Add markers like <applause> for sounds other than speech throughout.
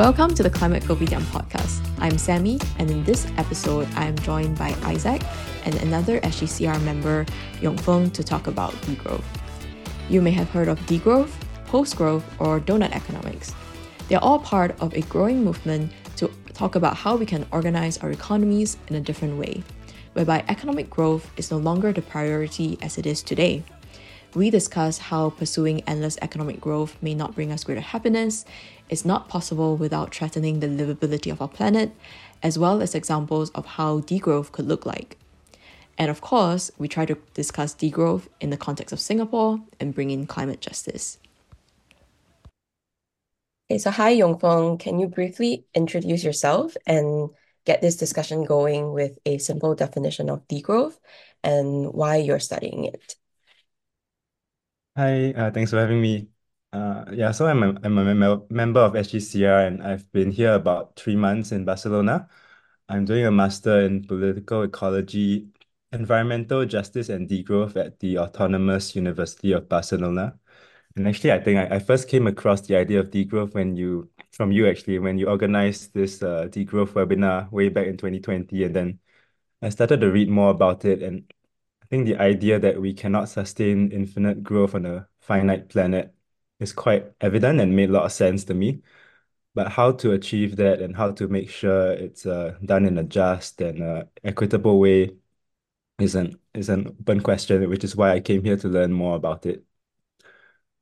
Welcome to the Climate Kopitiam podcast. I'm Sammie, and in this episode, I am joined by Isaac and another SGCR member, Yongfeng, to talk about degrowth. You may have heard of degrowth, post growth, or donut economics. They're all part of a growing movement to talk about how we can organize our economies in a different way, whereby economic growth is no longer the priority as it is today. We discuss how pursuing endless economic growth may not bring us greater happiness, is not possible without threatening the livability of our planet, as well as examples of how degrowth could look like. And of course, we try to discuss degrowth in the context of Singapore and bring in climate justice. Okay, so hi Yongfeng, can you briefly introduce yourself and get this discussion going with a simple definition of degrowth and why you're studying it? Hi, uh, thanks for having me. Uh, yeah, so I'm a, I'm a mem member of SGCR and I've been here about three months in Barcelona. I'm doing a master in political ecology, environmental justice and degrowth at the Autonomous University of Barcelona. And actually, I think I, I first came across the idea of degrowth when you, from you actually, when you organized this uh, degrowth webinar way back in 2020. And then I started to read more about it and think the idea that we cannot sustain infinite growth on a finite planet is quite evident and made a lot of sense to me. But how to achieve that and how to make sure it's uh, done in a just and uh, equitable way is an is an open question, which is why I came here to learn more about it.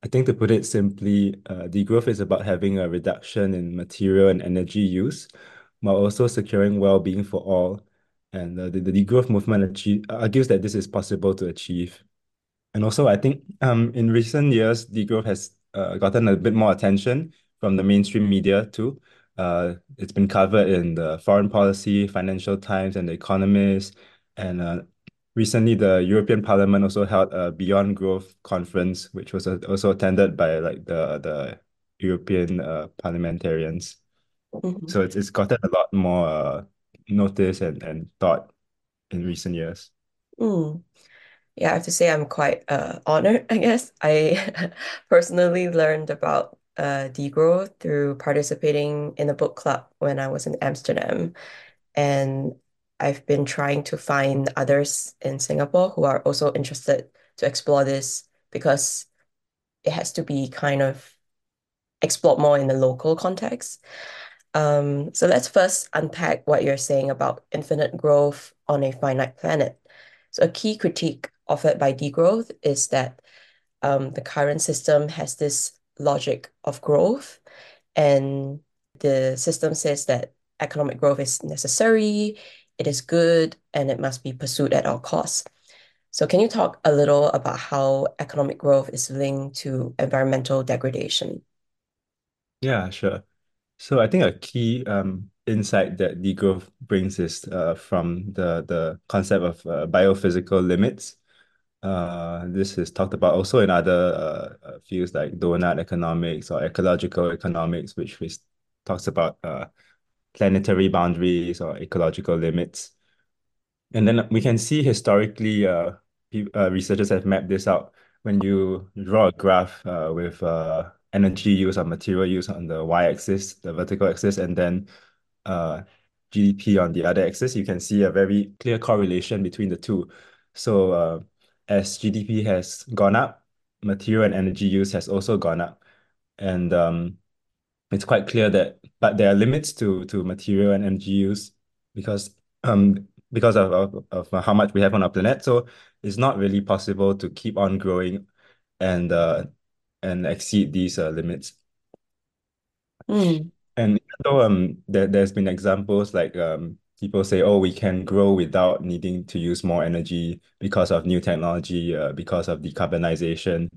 I think to put it simply, uh, degrowth is about having a reduction in material and energy use, while also securing well-being for all and uh, the, the degrowth movement achieve, argues that this is possible to achieve. And also, I think um, in recent years, degrowth has uh, gotten a bit more attention from the mainstream media too. Uh, it's been covered in the Foreign Policy, Financial Times, and The Economist. And uh, recently, the European Parliament also held a Beyond Growth conference, which was also attended by like the the European uh, parliamentarians. Mm -hmm. So it's it's gotten a lot more uh, noticed and, and thought in recent years? Mm. Yeah, I have to say I'm quite uh, honored, I guess. I <laughs> personally learned about uh, degrowth through participating in a book club when I was in Amsterdam. And I've been trying to find others in Singapore who are also interested to explore this because it has to be kind of explored more in the local context. Um, so let's first unpack what you're saying about infinite growth on a finite planet. So a key critique offered by degrowth is that um, the current system has this logic of growth, and the system says that economic growth is necessary, it is good, and it must be pursued at all costs. So can you talk a little about how economic growth is linked to environmental degradation? Yeah, sure. So I think a key um, insight that degrowth brings is uh, from the the concept of uh, biophysical limits. Uh, this is talked about also in other uh, uh fields like donut economics or ecological economics, which which talks about uh, planetary boundaries or ecological limits. And then we can see historically, uh, uh, researchers have mapped this out when you draw a graph uh, with uh, energy use or material use on the y-axis, the vertical axis, and then uh, GDP on the other axis, you can see a very clear correlation between the two. So uh, as GDP has gone up, material and energy use has also gone up. And um, it's quite clear that, but there are limits to, to material and energy use because um, because of, of, of how much we have on our planet. So it's not really possible to keep on growing and uh, and exceed these uh, limits. Mm. And so um, there, there's been examples like um, people say, oh, we can grow without needing to use more energy because of new technology, uh, because of decarbonization.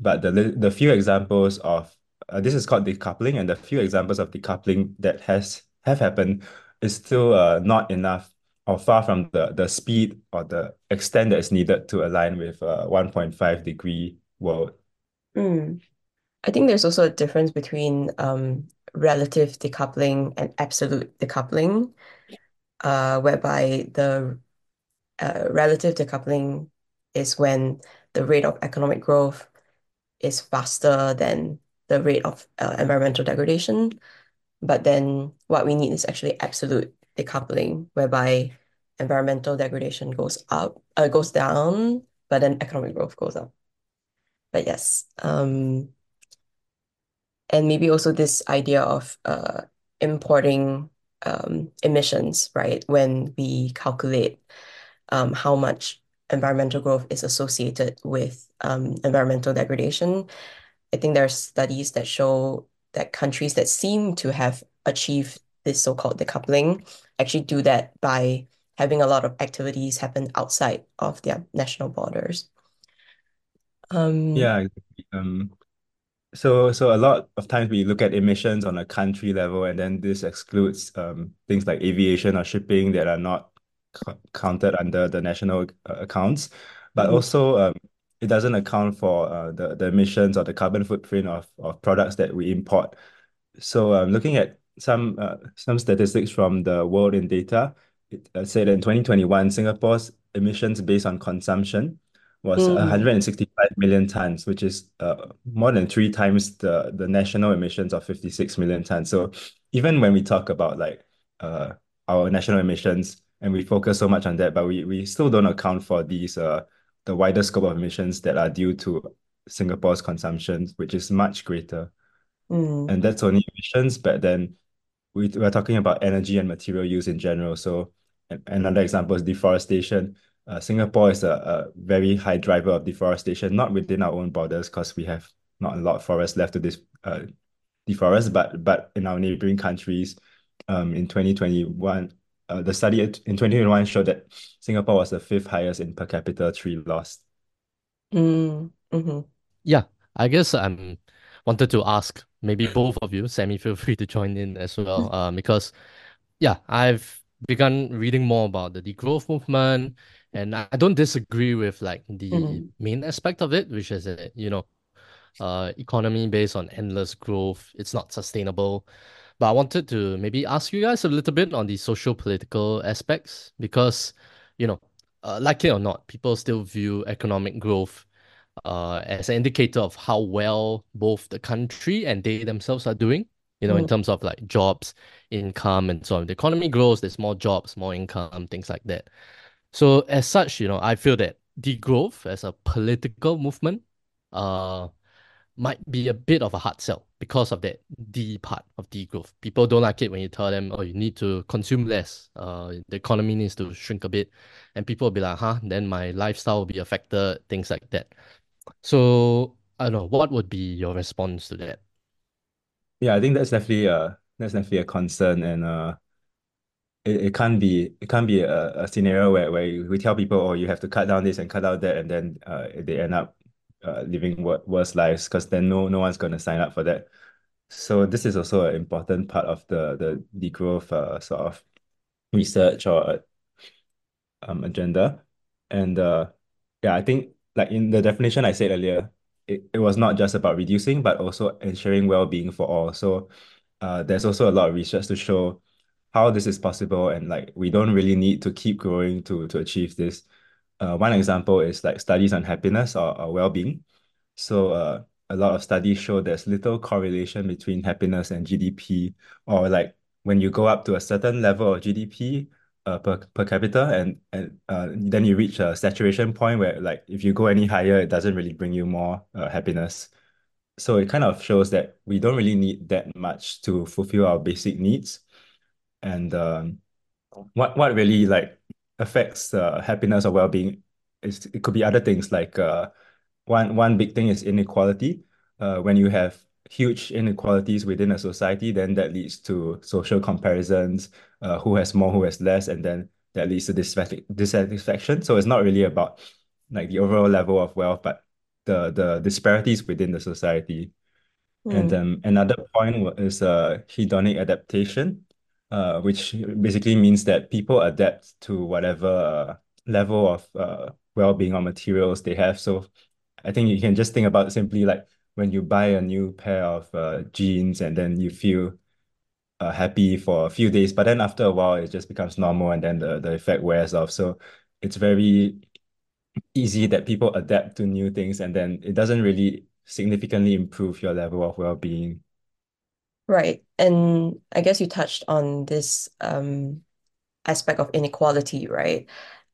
But the, the few examples of, uh, this is called decoupling, and the few examples of decoupling that has have happened is still uh, not enough or far from the, the speed or the extent that is needed to align with a 1.5 degree world. Mm. I think there's also a difference between um, relative decoupling and absolute decoupling, uh, whereby the uh, relative decoupling is when the rate of economic growth is faster than the rate of uh, environmental degradation. But then what we need is actually absolute decoupling, whereby environmental degradation goes up, uh, goes down, but then economic growth goes up. But yes, um, and maybe also this idea of uh, importing um, emissions, right? When we calculate um, how much environmental growth is associated with um, environmental degradation. I think there are studies that show that countries that seem to have achieved this so-called decoupling actually do that by having a lot of activities happen outside of their national borders. Um, Yeah, exactly. um, So, so a lot of times we look at emissions on a country level, and then this excludes um, things like aviation or shipping that are not counted under the national uh, accounts. But mhm, also, um, it doesn't account for uh, the, the emissions or the carbon footprint of, of products that we import. So, um, looking at some uh, some statistics from the World in Data, it uh, said in 2021, Singapore's emissions based on consumption was mm, 165 million tons, which is uh, more than three times the, the national emissions of 56 million tons. So even when we talk about like uh, our national emissions and we focus so much on that, but we, we still don't account for these uh, the wider scope of emissions that are due to Singapore's consumption, which is much greater. mm, And that's only emissions, but then we, we're talking about energy and material use in general. So another example is deforestation. Uh, Singapore is a, a very high driver of deforestation, not within our own borders because we have not a lot of forest left to this uh, deforest, but but in our neighboring countries, um, in 2021, uh, the study in 2021 showed that Singapore was the fifth highest in per capita tree loss. mm, mhm, Yeah, I guess I'm wanted to ask maybe both of you, Sammie, feel free to join in as well. Um, because yeah, I've begun reading more about the degrowth movement, and I don't disagree with like the mhm, main aspect of it, which is that, you know, uh, economy based on endless growth, it's not sustainable. But I wanted to maybe ask you guys a little bit on the social political aspects because, you know, uh, like it or not, people still view economic growth uh, as an indicator of how well both the country and they themselves are doing, you know, in mm, terms of like jobs, income, and so on. The economy grows, there's more jobs, more income, things like that. So as such, you know, I feel that degrowth as a political movement uh might be a bit of a hard sell because of that D part of degrowth. People don't like it when you tell them, oh, you need to consume less. Uh, the economy needs to shrink a bit. And people will be like, huh, then my lifestyle will be affected, things like that. So I don't know, what would be your response to that? Yeah, I think that's definitely uh that's definitely a concern and uh it, it can't be it can't be a, a scenario where, where we tell people oh you have to cut down this and cut out that and then uh, they end up uh, living wor worse lives because then no no one's going to sign up for that. So this is also an important part of the the degrowth uh, sort of research or um, agenda. And uh, yeah, I think like in the definition I said earlier, it, it was not just about reducing, but also ensuring well-being for all. So uh, there's also a lot of research to show how this is possible, and like we don't really need to keep growing to to achieve this. Uh, one example is like studies on happiness or, or well-being. So uh, a lot of studies show there's little correlation between happiness and GDP, or like when you go up to a certain level of GDP uh, per, per capita, and and uh, then you reach a saturation point where like if you go any higher, it doesn't really bring you more uh, happiness. So it kind of shows that we don't really need that much to fulfill our basic needs. And um, what what really like affects uh, happiness or well-being is it could be other things like uh, one one big thing is inequality. Uh, when you have huge inequalities within a society, then that leads to social comparisons, uh, who has more, who has less, and then that leads to dissatisfaction. So it's not really about like the overall level of wealth, but the the disparities within the society. And mm, um, another point is uh, hedonic adaptation, uh, which basically means that people adapt to whatever uh, level of uh, well-being or materials they have. So I think you can just think about simply like when you buy a new pair of uh, jeans and then you feel uh, happy for a few days, but then after a while it just becomes normal and then the, the effect wears off. So it's very easy that people adapt to new things and then it doesn't really significantly improve your level of well-being. Right. And I guess you touched on this um, aspect of inequality, right?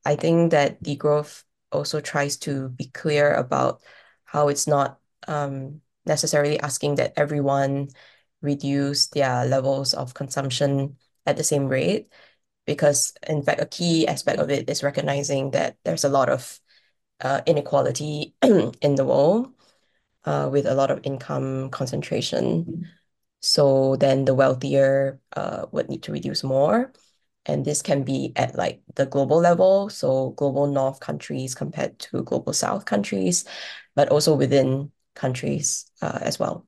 I think that the growth also tries to be clear about how it's not um, necessarily asking that everyone reduce their levels of consumption at the same rate, because in fact, a key aspect of it is recognizing that there's a lot of uh, inequality <clears throat> in the world uh, with a lot of income concentration. So then the wealthier uh, would need to reduce more. And this can be at like the global level, so global north countries compared to global south countries, but also within countries uh, as well.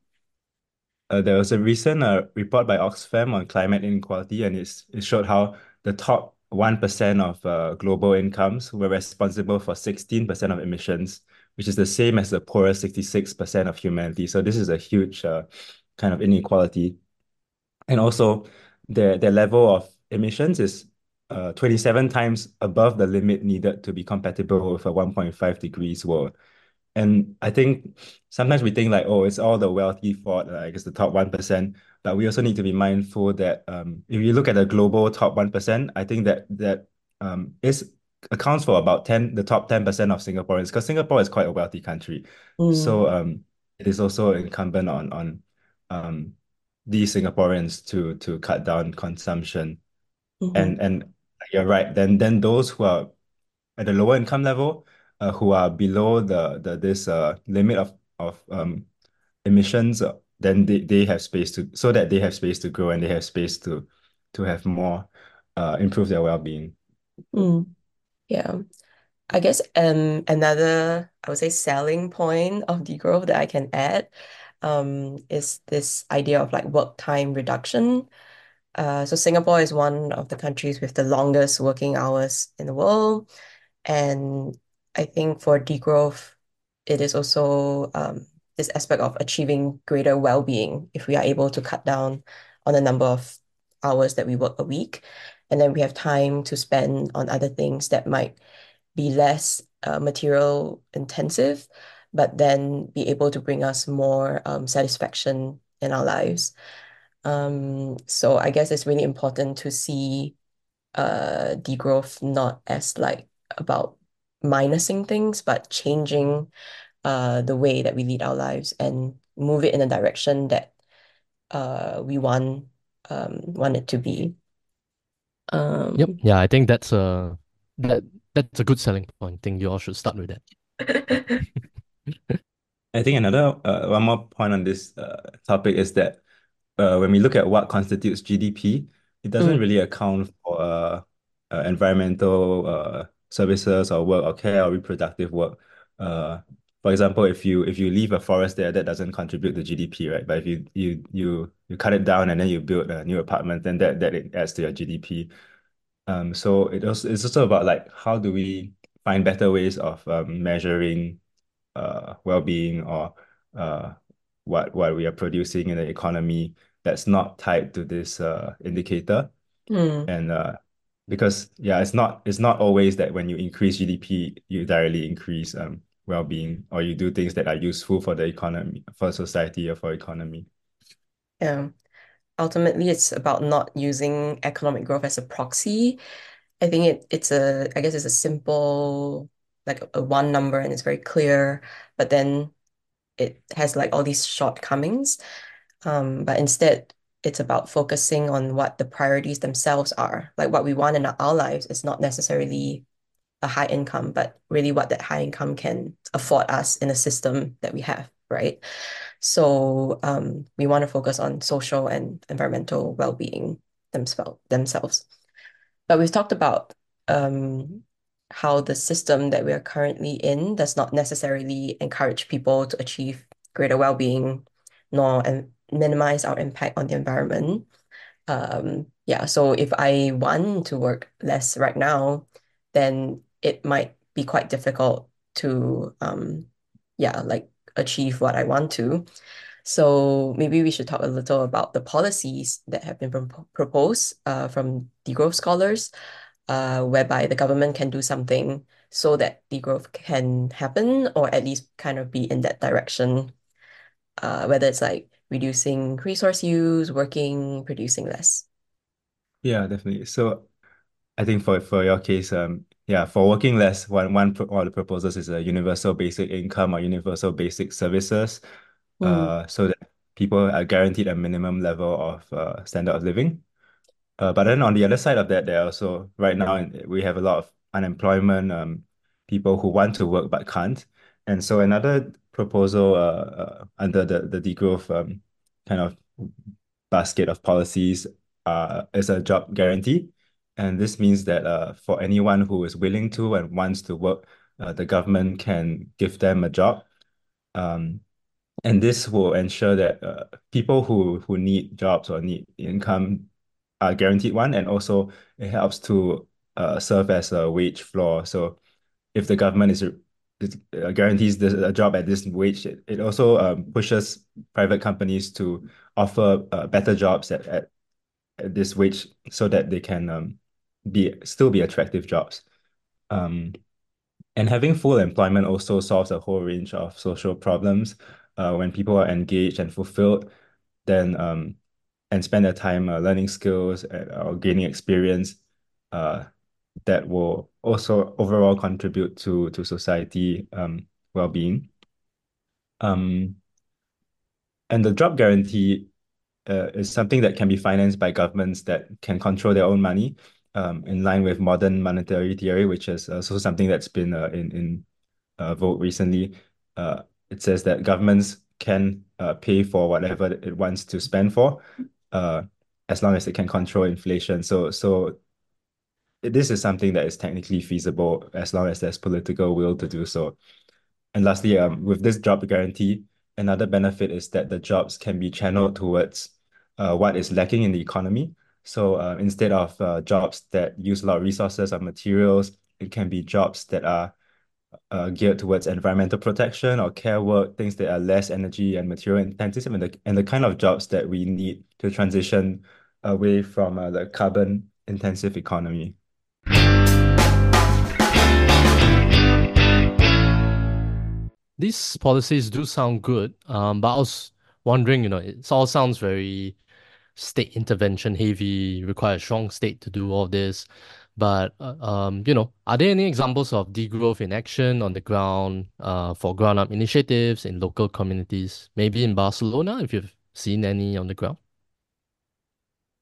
Uh, there was a recent uh, report by Oxfam on climate inequality, and it's, it showed how the top 1% of uh, global incomes were responsible for 16% of emissions, which is the same as the poorest 66% of humanity. So this is a huge uh, kind of inequality. And also, their, their level of emissions is uh, 27 times above the limit needed to be compatible with a 1.5 degrees world. And I think sometimes we think like, oh, it's all the wealthy fault, like it's the top 1%. But we also need to be mindful that um, if you look at the global top 1%, I think that that um, is accounts for about 10, the top 10% of Singaporeans, because Singapore is quite a wealthy country. Mm, So um, it is also incumbent on on um, these Singaporeans to to cut down consumption. mhm, And and you're right, then then those who are at the lower income level, uh, who are below the the this uh limit of of um emissions, uh, then they, they have space to so that they have space to grow and they have space to to have more uh improve their well-being. mm, yeah. I guess um another I would say selling point of degrowth that I can add um is this idea of like work time reduction. Uh, so Singapore is one of the countries with the longest working hours in the world. And I think for degrowth, it is also um, this aspect of achieving greater well-being if we are able to cut down on the number of hours that we work a week. And then we have time to spend on other things that might be less uh, material intensive, but then be able to bring us more um, satisfaction in our lives. Um, so I guess it's really important to see uh degrowth not as like about minusing things, but changing uh the way that we lead our lives and move it in a direction that uh we want um want it to be. Yep. Um Yeah, I think that's a that that's a good selling point. I think you all should start with that. <laughs> I think another uh, one more point on this uh, topic is that uh, when we look at what constitutes GDP, it doesn't mm, really account for uh, uh, environmental uh, services or work or care or reproductive work. Uh, for example, if you if you leave a forest there, that doesn't contribute to GDP, right? But if you you you you cut it down and then you build a new apartment, then that that it adds to your GDP. Um, so it also it's also about like how do we find better ways of um, measuring uh well-being or uh what what we are producing in the economy that's not tied to this uh indicator mm, and uh because yeah it's not it's not always that when you increase GDP you directly increase um well-being or you do things that are useful for the economy for society or for economy yeah. Ultimately, it's about not using economic growth as a proxy. I think it it's a I guess it's a simple like a, one number and it's very clear, but then it has like all these shortcomings. Um, but instead, it's about focusing on what the priorities themselves are. Like what we want in our lives is not necessarily a high income, but really what that high income can afford us in a system that we have, right? So um, we want to focus on social and environmental well-being themselves themselves. But we've talked about um, how the system that we are currently in does not necessarily encourage people to achieve greater well-being, nor and minimize our impact on the environment. Um, yeah, so if I want to work less right now, then it might be quite difficult to um, yeah, like achieve what I want to. So maybe we should talk a little about the policies that have been pro proposed uh, from degrowth scholars, uh, whereby the government can do something so that degrowth can happen, or at least kind of be in that direction. Uh, whether it's like reducing resource use, working, producing less. Yeah, definitely. So I think for for your case, um, yeah, for working less, one one of the proposals is a universal basic income or universal basic services, Mm. uh, so that people are guaranteed a minimum level of uh, standard of living. Uh, but then on the other side of that, there also right now we have a lot of unemployment, um, people who want to work but can't. And so another proposal uh, uh, under the the degrowth um, kind of basket of policies uh, is a job guarantee. And this means that uh, for anyone who is willing to and wants to work, uh, the government can give them a job. Um, and this will ensure that uh, people who who need jobs or need income are guaranteed one, and also it helps to uh, serve as a wage floor. So if the government is uh, guarantees this, a job at this wage, it, it also um, pushes private companies to offer uh, better jobs at, at, at this wage so that they can um, be still be attractive jobs. Um, and having full employment also solves a whole range of social problems. Uh, when people are engaged and fulfilled, then um, and spend their time uh, learning skills uh, or gaining experience, uh, that will also overall contribute to to society um, well-being. Um, and the job guarantee uh, is something that can be financed by governments that can control their own money, um, in line with modern monetary theory, which is also something that's been uh, in in uh, vote recently. Uh, it says that governments can uh, pay for whatever it wants to spend for, uh, as long as it can control inflation. So so this is something that is technically feasible as long as there's political will to do so. And lastly, um, with this job guarantee, another benefit is that the jobs can be channeled towards uh, what is lacking in the economy. So uh, instead of uh, jobs that use a lot of resources or materials, it can be jobs that are uh, geared towards environmental protection or care work, things that are less energy and material intensive, and the, and the kind of jobs that we need to transition away from uh, the carbon intensive economy. These policies do sound good, um, but I was wondering, you know, it all sounds very state intervention heavy, requires strong state to do all this. But uh, um, you know, are there any examples of degrowth in action on the ground uh, for ground up initiatives in local communities? Maybe in Barcelona, if you've seen any on the ground.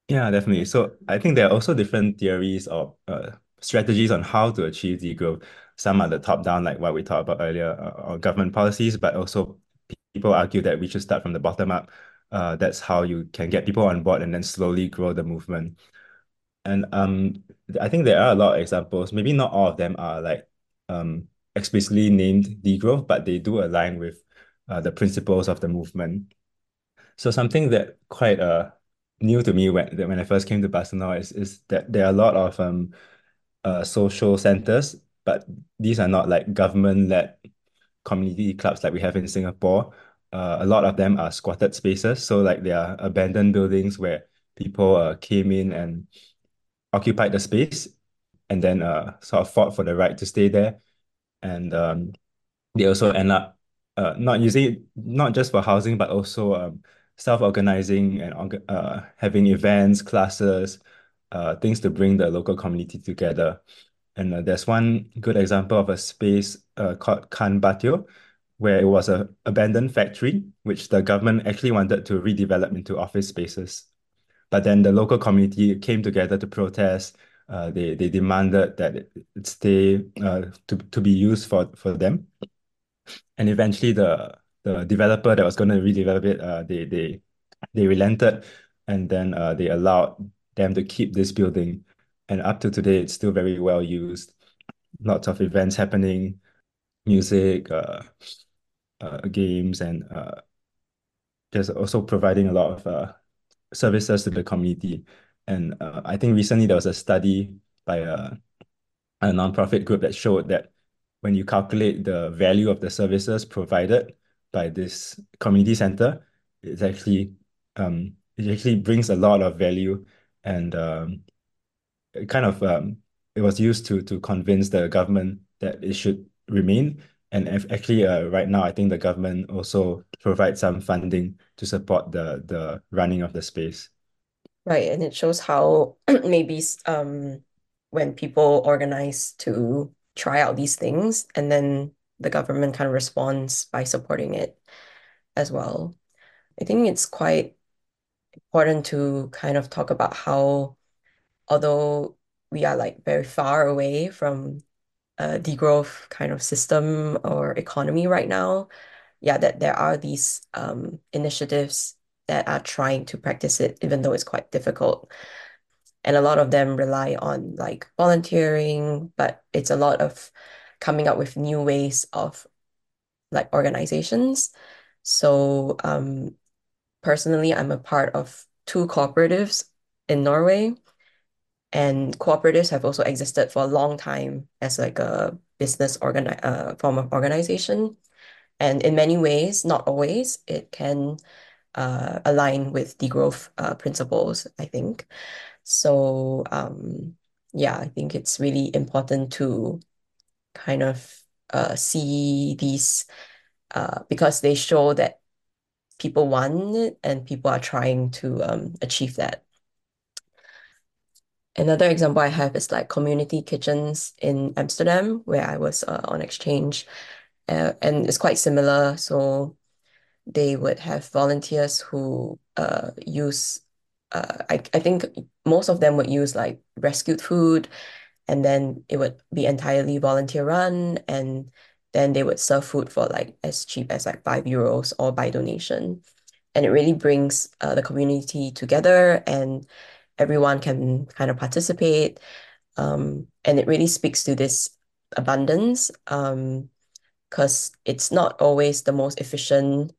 Yeah, definitely. So I think there are also different theories or uh, strategies on how to achieve degrowth. Some are the top down, like what we talked about earlier, uh, government policies, but also people argue that we should start from the bottom up. Uh, that's how you can get people on board and then slowly grow the movement. And um, I think there are a lot of examples. Maybe not all of them are like um explicitly named degrowth, but they do align with uh, the principles of the movement. So something that quite uh new to me when when I first came to Barcelona is is that there are a lot of um uh social centers, but these are not like government-led community clubs like we have in Singapore. Uh, a lot of them are squatted spaces, so like they are abandoned buildings where people uh, came in and occupied the space and then uh sort of fought for the right to stay there. And um they also end up uh not using it not just for housing but also um self-organizing and uh having events, classes, uh things to bring the local community together. And uh, there's one good example of a space uh, called Batlló, where it was a abandoned factory, which the government actually wanted to redevelop into office spaces. But then the local community came together to protest. Uh, they they demanded that it, it stay uh, to to be used for for them. And eventually, the the developer that was going to redevelop it, uh, they they they relented, and then uh, they allowed them to keep this building. And up to today, it's still very well used. Lots of events happening, music, uh, uh, games, and uh, just also providing a lot of uh, services to the community. And uh, I think recently there was a study by a, a nonprofit group that showed that when you calculate the value of the services provided by this community center, it's actually um, it actually brings a lot of value and um, kind of um, it was used to to convince the government that it should remain And if actually, uh, right now, I think the government also provides some funding to support the the running of the space. Right, and it shows how <clears throat> maybe um when people organize to try out these things and then the government kind of responds by supporting it as well. I think it's quite important to kind of talk about how although we are like very far away from a degrowth kind of system or economy right now, yeah, that there are these um, initiatives that are trying to practice it, even though it's quite difficult. And a lot of them rely on like volunteering, but it's a lot of coming up with new ways of like organizations. So um, personally, I'm a part of two cooperatives in Norway. And cooperatives have also existed for a long time as like a business organi uh, form of organization. And in many ways, not always, it can uh, align with degrowth uh, principles, I think. So um, yeah, I think it's really important to kind of uh, see these uh, because they show that people want it and people are trying to um, achieve that. Another example I have is like community kitchens in Amsterdam, where I was uh, on exchange, uh, and it's quite similar. So they would have volunteers who uh, use, uh, I, I think most of them would use like rescued food, and then it would be entirely volunteer run, and then they would serve food for like as cheap as like five euros or by donation. And it really brings uh, the community together and everyone can kind of participate. Um, and it really speaks to this abundance um, because it's not always the most efficient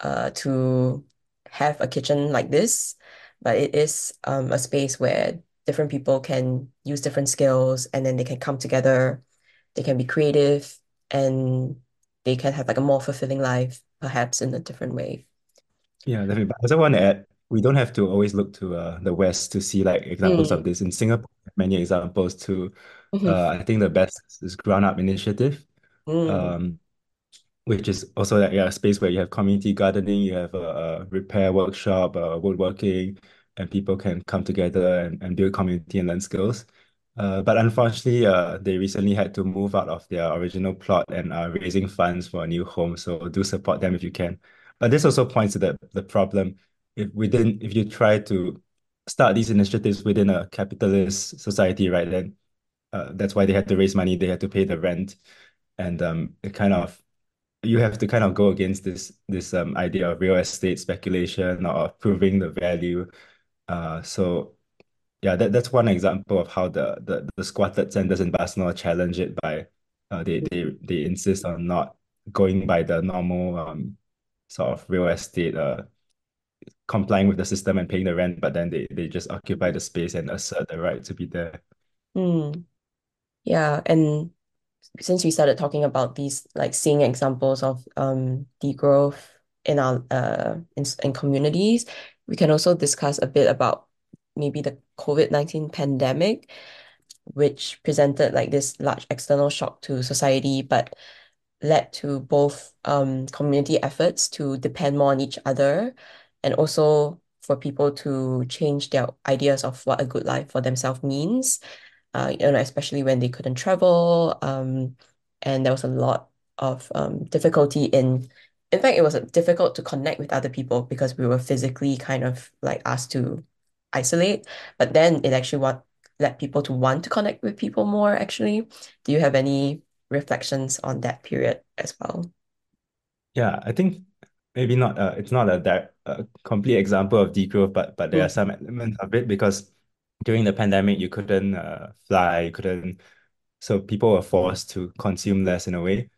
uh, to have a kitchen like this, but it is um, a space where different people can use different skills and then they can come together, they can be creative, and they can have like a more fulfilling life, perhaps in a different way. Yeah, definitely. But I also want to add, we don't have to always look to uh, the West to see like examples of Mm, this. In Singapore, many examples too. Uh, mhm, I think the best is Ground Up Initiative. mm, Um, which is also like yeah, a space where you have community gardening, you have a, a repair workshop, uh, woodworking, and people can come together and, and build community and learn skills. Uh, but unfortunately, uh, they recently had to move out of their original plot and are raising funds for a new home. So do support them if you can. But this also points to the, the problem. If within, if you try to start these initiatives within a capitalist society, right, then uh, that's why they had to raise money, they had to pay the rent, and um, it kind of you have to kind of go against this this um idea of real estate speculation or proving the value. Uh, so yeah, that, that's one example of how the the, the squatted centers in Barcelona challenge it by uh, they they they insist on not going by the normal um sort of real estate uh complying with the system and paying the rent, but then they they just occupy the space and assert the right to be there. mm. Yeah, and since we started talking about these, like seeing examples of um degrowth in our uh in, in communities, we can also discuss a bit about maybe the COVID-19 pandemic, which presented like this large external shock to society, but led to both um community efforts to depend more on each other and also for people to change their ideas of what a good life for themselves means uh, you know, especially when they couldn't travel. Um, and there was a lot of um, difficulty in, in fact, it was difficult to connect with other people because we were physically kind of like asked to isolate. But then it actually what led people to want to connect with people more, actually. Do you have any reflections on that period as well? Yeah, I think maybe not uh, it's not a that a complete example of degrowth, but but there are Mm, some elements of it because during the pandemic you couldn't uh, fly, you couldn't so people were forced to consume less in a way.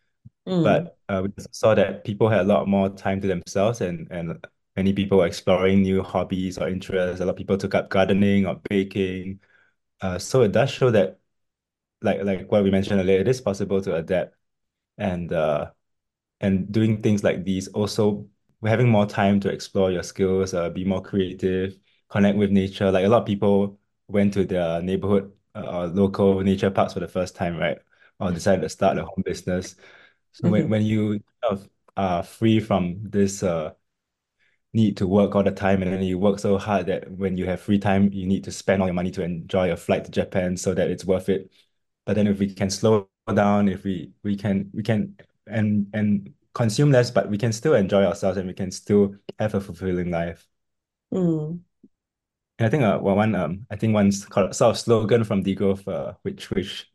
mm, But uh, we saw that people had a lot more time to themselves and and many people were exploring new hobbies or interests. A lot of people took up gardening or baking. Uh, so it does show that like like what we mentioned earlier, it is possible to adapt and uh and doing things like these also having more time to explore your skills, uh, be more creative, connect with nature. Like a lot of people went to their neighborhood uh, or local nature parks for the first time, right? Or decided to start a home business. So when, hmm when you are free from this uh need to work all the time and then you work so hard that when you have free time, you need to spend all your money to enjoy a flight to Japan so that it's worth it. But then if we can slow down, if we we can we can and and consume less, but we can still enjoy ourselves and we can still have a fulfilling life. Mm. And I think uh one um I think one sort of slogan from Degrowth uh which which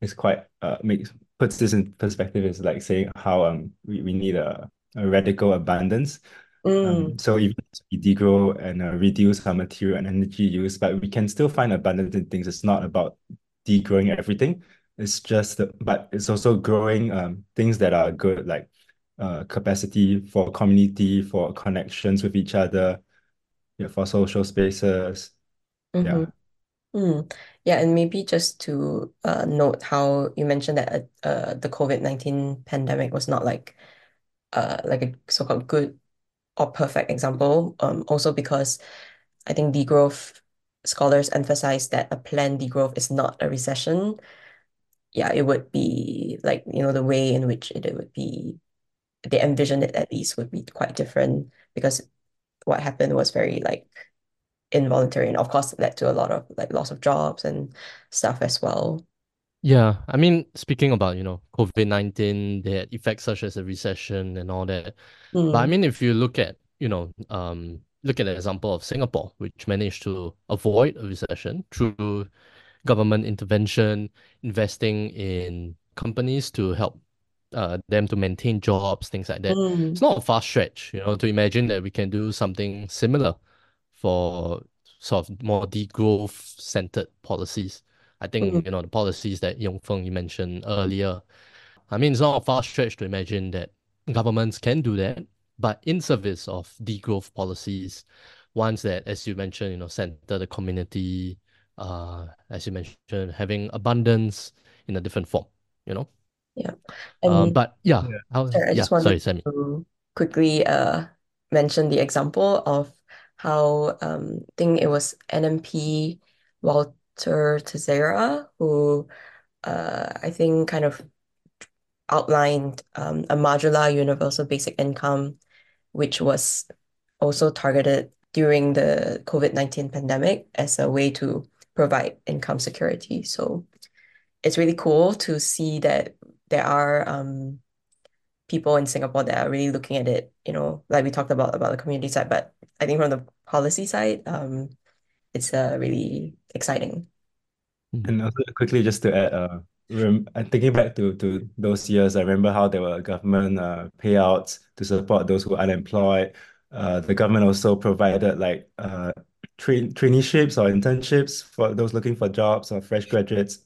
is quite uh makes puts this in perspective is like saying how um we, we need a, a radical abundance. Um, Mm. so even as we degrow and uh, reduce our material and energy use, but we can still find abundance in things. It's not about degrowing everything. It's just, but it's also growing um things that are good, like uh capacity for community, for connections with each other, yeah, for social spaces. Yeah. Mm. Yeah, and maybe just to uh, note how you mentioned that uh, uh, the COVID-19 pandemic was not like uh, like a so-called good or perfect example. Um, also because I think degrowth scholars emphasize that a planned degrowth is not a recession. Yeah, it would be like, you know, the way in which it, it would be, they envision it at least would be quite different because what happened was very like involuntary and of course it led to a lot of like loss of jobs and stuff as well. Yeah, I mean, speaking about, you know, COVID-19, they had effects such as a recession and all that. But I Mm, mean, if you look at, you know, um, look at the example of Singapore, which managed to avoid a recession through government intervention, investing in companies to help uh, them to maintain jobs, things like that. It's mm, not a far stretch, you know, to imagine that we can do something similar for sort of more degrowth centered policies. I mm, think, you know, the policies that Yong Feng you mentioned earlier. I mean, it's not a far stretch to imagine that governments can do that, but in service of degrowth policies, ones that, as you mentioned, you know, center the community, uh, as you mentioned, having abundance in a different form, you know. yeah. Um, but yeah, Yeah. how, sorry, I yeah, just wanted sorry, Sammie. to quickly uh mention the example of how um I think it was NMP Walter Theseira who uh I think kind of outlined um, a modular universal basic income, which was also targeted during the COVID-19 pandemic as a way to provide income security. So it's really cool to see that there are um, people in Singapore that are really looking at it, you know, like we talked about about the community side, but I think from the policy side, um, it's uh, really exciting. And also quickly just to add, uh, rem I'm thinking back to to those years, I remember how there were government uh payouts to support those who are unemployed. Uh, the government also provided like uh train traineeships or internships for those looking for jobs or fresh graduates.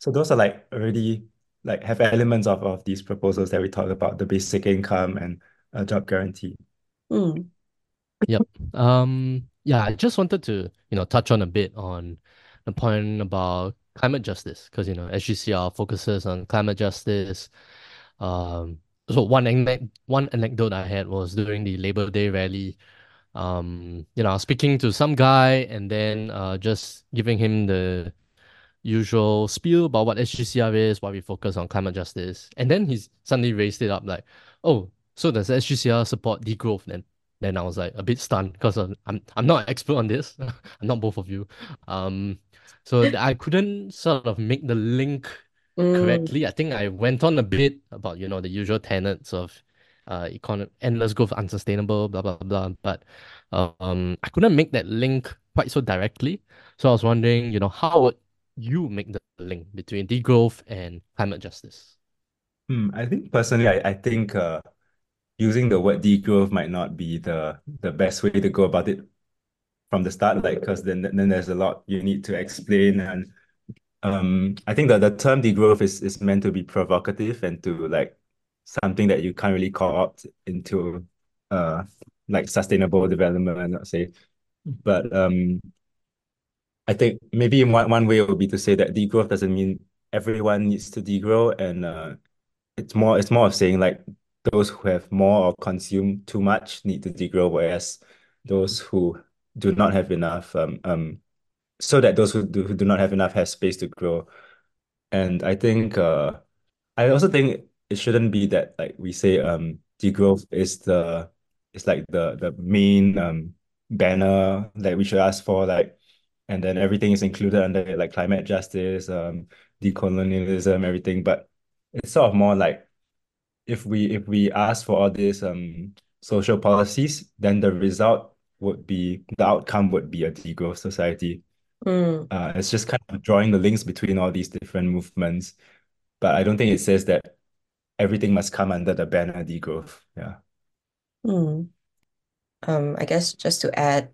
So those are like already like have elements of of these proposals that we talked about, the basic income and a job guarantee. Mm, Yep. Um, yeah, I just wanted to, you know, touch on a bit on the point about climate justice, because, you know, SGCR focuses on climate justice. Um, so one anec one anecdote I had was during the Labor Day rally. Um, you know, speaking to some guy and then uh just giving him the usual spiel about what SGCR is, why we focus on climate justice. And then he suddenly raised it up like, oh, so does SGCR support degrowth then? Then I was like a bit stunned because I'm I'm not an expert on this. <laughs> I'm not both of you. Um, so <laughs> I couldn't sort of make the link mm, correctly. I think I went on a bit about, you know, the usual tenets of uh economic endless growth, unsustainable, blah blah blah. But um I couldn't make that link quite so directly. So I was wondering, you know, how would you make the link between degrowth and climate justice? Hmm, I think personally, I, I think uh using the word degrowth might not be the the best way to go about it from the start, like because then then there's a lot you need to explain and um I think that the term degrowth is is meant to be provocative and to like something that you can't really call out into uh like sustainable development, let's say. But um I think maybe one one way would be to say that degrowth doesn't mean everyone needs to degrow and uh it's more it's more of saying like those who have more or consume too much need to degrow, whereas those who do not have enough um um so that those who do, who do not have enough have space to grow. And I think uh I also think it shouldn't be that like we say um degrowth is the it's like the the main um banner that we should ask for like and then everything is included under it, like climate justice, um, decolonialism, everything. But it's sort of more like if we if we ask for all these um social policies, then the result would be the outcome would be a degrowth society. Mm, Uh, it's just kind of drawing the links between all these different movements, but I don't think it says that everything must come under the banner degrowth. Yeah. mm. Um, I guess just to add,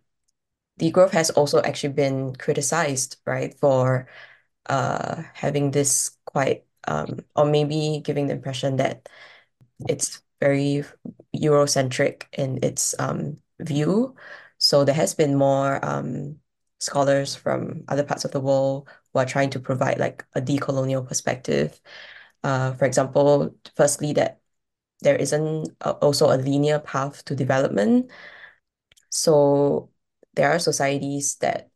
degrowth has also actually been criticized, right, for uh having this quite um or maybe giving the impression that it's very Eurocentric in its um view. So there has been more um scholars from other parts of the world who are trying to provide like a decolonial perspective. Uh, for example, firstly, that there isn't a, also a linear path to development. So there are societies that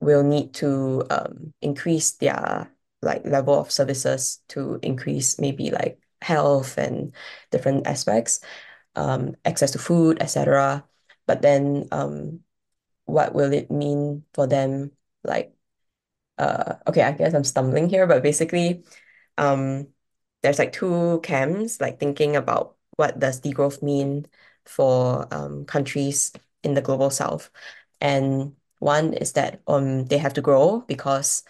will need to um, increase their like level of services to increase maybe like health and different aspects, um, access to food, etc. But then um, what will it mean for them? Like, uh, okay, I guess I'm stumbling here, but basically, um, there's like two camps, like thinking about what does degrowth mean for um, countries in the global south. And one is that um they have to grow because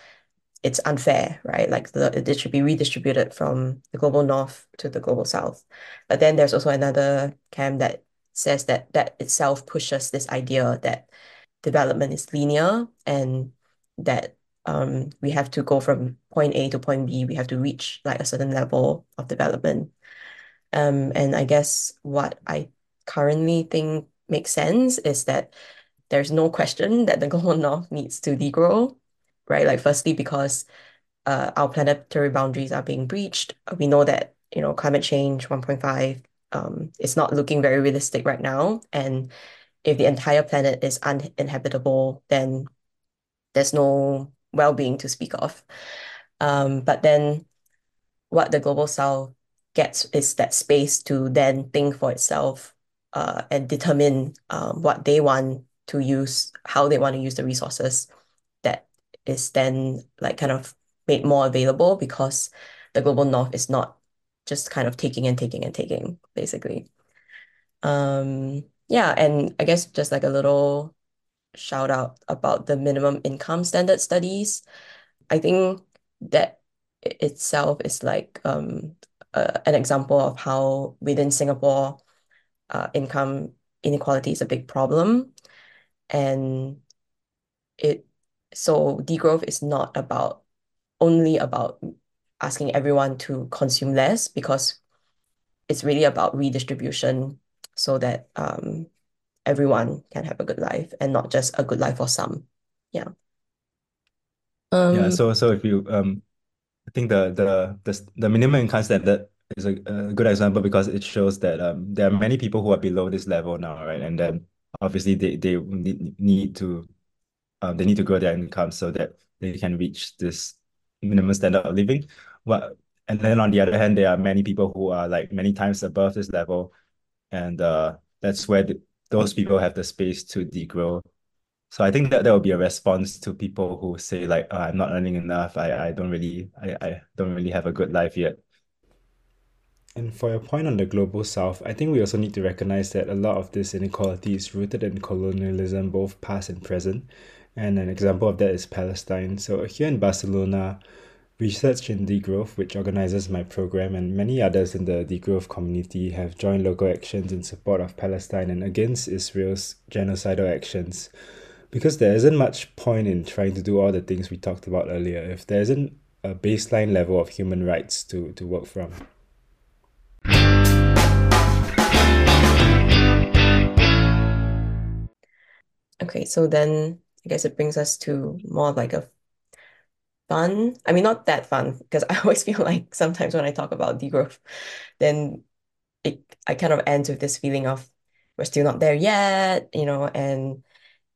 it's unfair, right? Like the it should be redistributed from the global north to the global south. But then there's also another camp that says that that itself pushes this idea that development is linear and that um we have to go from point A to point B, we have to reach like a certain level of development. Um, and I guess what I currently think makes sense is that there's no question that the <laughs> global north needs to degrow, right? Like firstly, because uh, our planetary boundaries are being breached. We know that, you know, climate change 1.5 um, is not looking very realistic right now. And if the entire planet is uninhabitable, then there's no well-being to speak of. Um, but then what the global south gets is that space to then think for itself uh, and determine um, what they want to use, how they want to use the resources that is then like kind of made more available because the global north is not just kind of taking and taking and taking, basically. Um, yeah, and I guess just like a little shout out about the minimum income standard studies. I think that itself is like um uh, an example of how within Singapore, uh, income inequality is a big problem, and it so degrowth is not about only about asking everyone to consume less because it's really about redistribution so that um everyone can have a good life and not just a good life for some. Yeah. Yeah, Um, so so if you um I think the the the, the minimum income standard is a, a good example because it shows that um there are many people who are below this level now, right? And then obviously they they need, need to um they need to grow their income so that they can reach this minimum standard of living. What and then on the other hand, there are many people who are like many times above this level, and uh that's where the, those people have the space to degrow. So I think that that will be a response to people who say like, oh, I'm not earning enough. I, I don't really I, I don't really have a good life yet. And for your point on the global south, I think we also need to recognize that a lot of this inequality is rooted in colonialism, both past and present. And an example of that is Palestine. So here in Barcelona, Research and Degrowth, which organizes my program, and many others in the degrowth community have joined local actions in support of Palestine and against Israel's genocidal actions because there isn't much point in trying to do all the things we talked about earlier if there isn't a baseline level of human rights to, to work from. okay, so then I guess it brings us to more like a fun, I mean, not that fun, because <laughs> I always feel like sometimes when I talk about degrowth, then it I kind of ends with this feeling of we're still not there yet, you know, and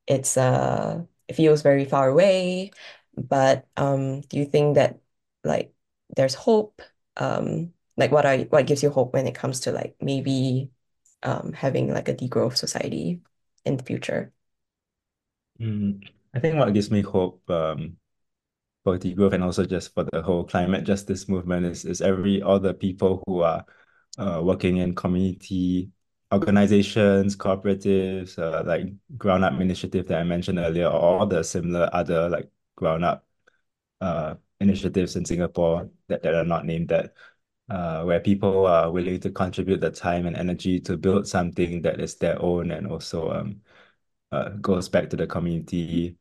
it's uh it feels very far away. But um do you think that like there's hope? Um like what are what gives you hope when it comes to like maybe um having like a degrowth society in the future? Mm, I think what gives me hope um, degrowth and also just for the whole climate justice movement is, is every all the people who are uh, working in community organizations, cooperatives, uh, like ground up initiative that I mentioned earlier, or all the similar other like ground up uh, initiatives in Singapore that, that are not named that uh, where people are willing to contribute the time and energy to build something that is their own and also um, uh, goes back to the community.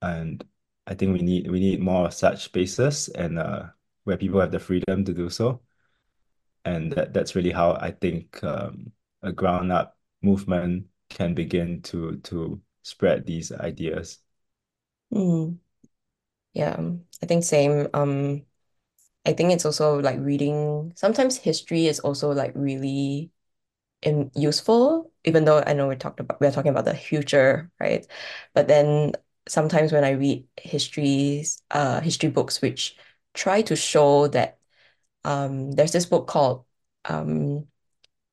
And I think we need we need more of such spaces and uh, where people have the freedom to do so. And that, that's really how I think um, a ground up movement can begin to to spread these ideas. Mm. Yeah, I think same. Um, I think it's also like reading. Sometimes history is also like really in useful, even though I know we talked about we're talking about the future, right? But then sometimes when I read histories, uh, history books which try to show that um, there's this book called um,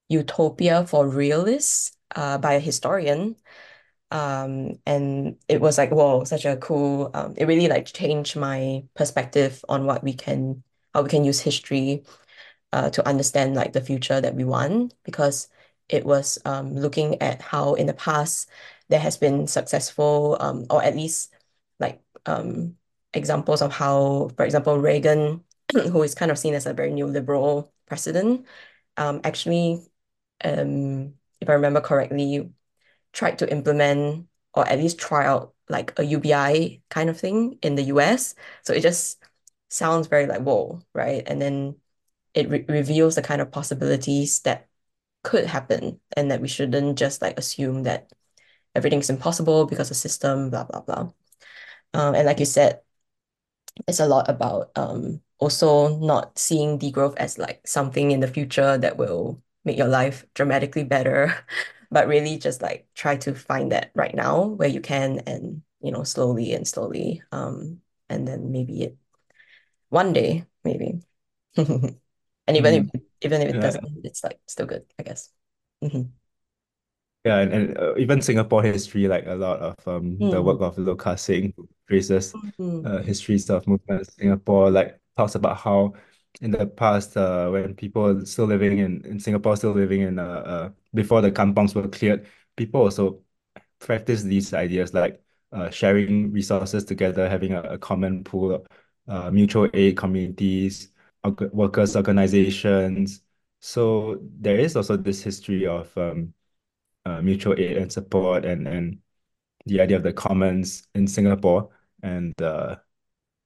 Utopia for Realists uh, by a historian. Um, and it was like, whoa, such a cool, um, it really like changed my perspective on what we can, how we can use history uh, to understand like the future that we want because it was um, looking at how in the past there has been successful um, or at least like um, examples of how, for example, Reagan, <clears throat> who is kind of seen as a very neoliberal president, um, actually, um, if I remember correctly, tried to implement or at least try out like a UBI kind of thing in the US. So it just sounds very like, whoa, right? And then it re reveals the kind of possibilities that could happen and that we shouldn't just like assume that everything's impossible because the system, blah, blah, blah. Um, and like you said, it's a lot about um, also not seeing degrowth as like something in the future that will make your life dramatically better, <laughs> but really just like try to find that right now where you can and you know slowly and slowly um and then maybe it one day maybe <laughs> and even if Mm, even if it yeah. doesn't it's like still good I guess Mhm. Yeah, and, and uh, even Singapore history, like a lot of um the work Mm. of Seng, who traces Mm. uh, histories of movement in Singapore, like talks about how in the past, uh, when people still living in, in Singapore, still living in uh, uh before the kampongs were cleared, people also practice these ideas like uh, sharing resources together, having a, a common pool, uh, mutual aid communities, workers' organizations. So there is also this history of um uh, mutual aid and support and and the idea of the commons in Singapore. And uh,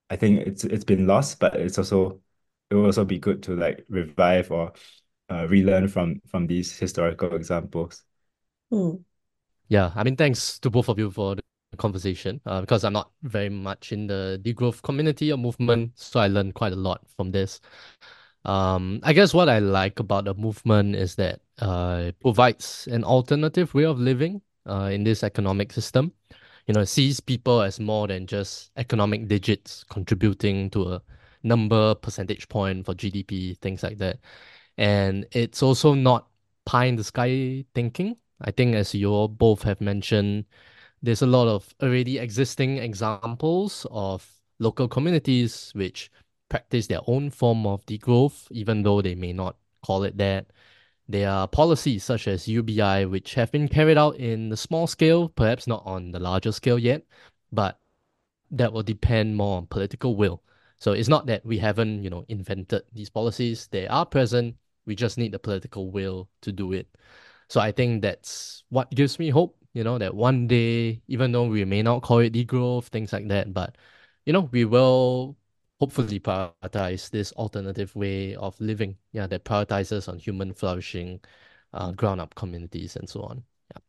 I think it's it's been lost, but it's also it will also be good to like revive or uh, relearn from from these historical examples. Mm. Yeah, I mean, thanks to both of you for the conversation. Uh, because I'm not very much in the degrowth community or movement, so I learned quite a lot from this. Um, I guess what I like about the movement is that uh, provides an alternative way of living uh, in this economic system. You know, it sees people as more than just economic digits contributing to a number, percentage point for GDP, things like that. And it's also not pie in the sky thinking. I think, as you all both have mentioned, there's a lot of already existing examples of local communities which practice their own form of degrowth, even though they may not call it that. There are policies such as UBI, which have been carried out in the small scale, perhaps not on the larger scale yet, but that will depend more on political will. So it's not that we haven't, you know, invented these policies. They are present. We just need the political will to do it. So I think that's what gives me hope, you know, that one day, even though we may not call it degrowth, things like that, but you know, we will hopefully prioritize this alternative way of living, yeah, that prioritizes on human flourishing, uh, ground up communities and so on. Yeah.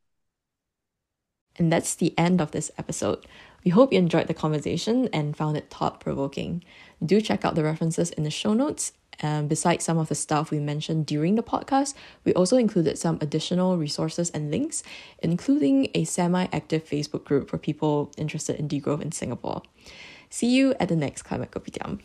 And that's the end of this episode. We hope you enjoyed the conversation and found it thought provoking. Do check out the references in the show notes. Um, besides some of the stuff we mentioned during the podcast, we also included some additional resources and links, including a semi active Facebook group for people interested in degrowth in Singapore. See you at the next Climate Kopitiam.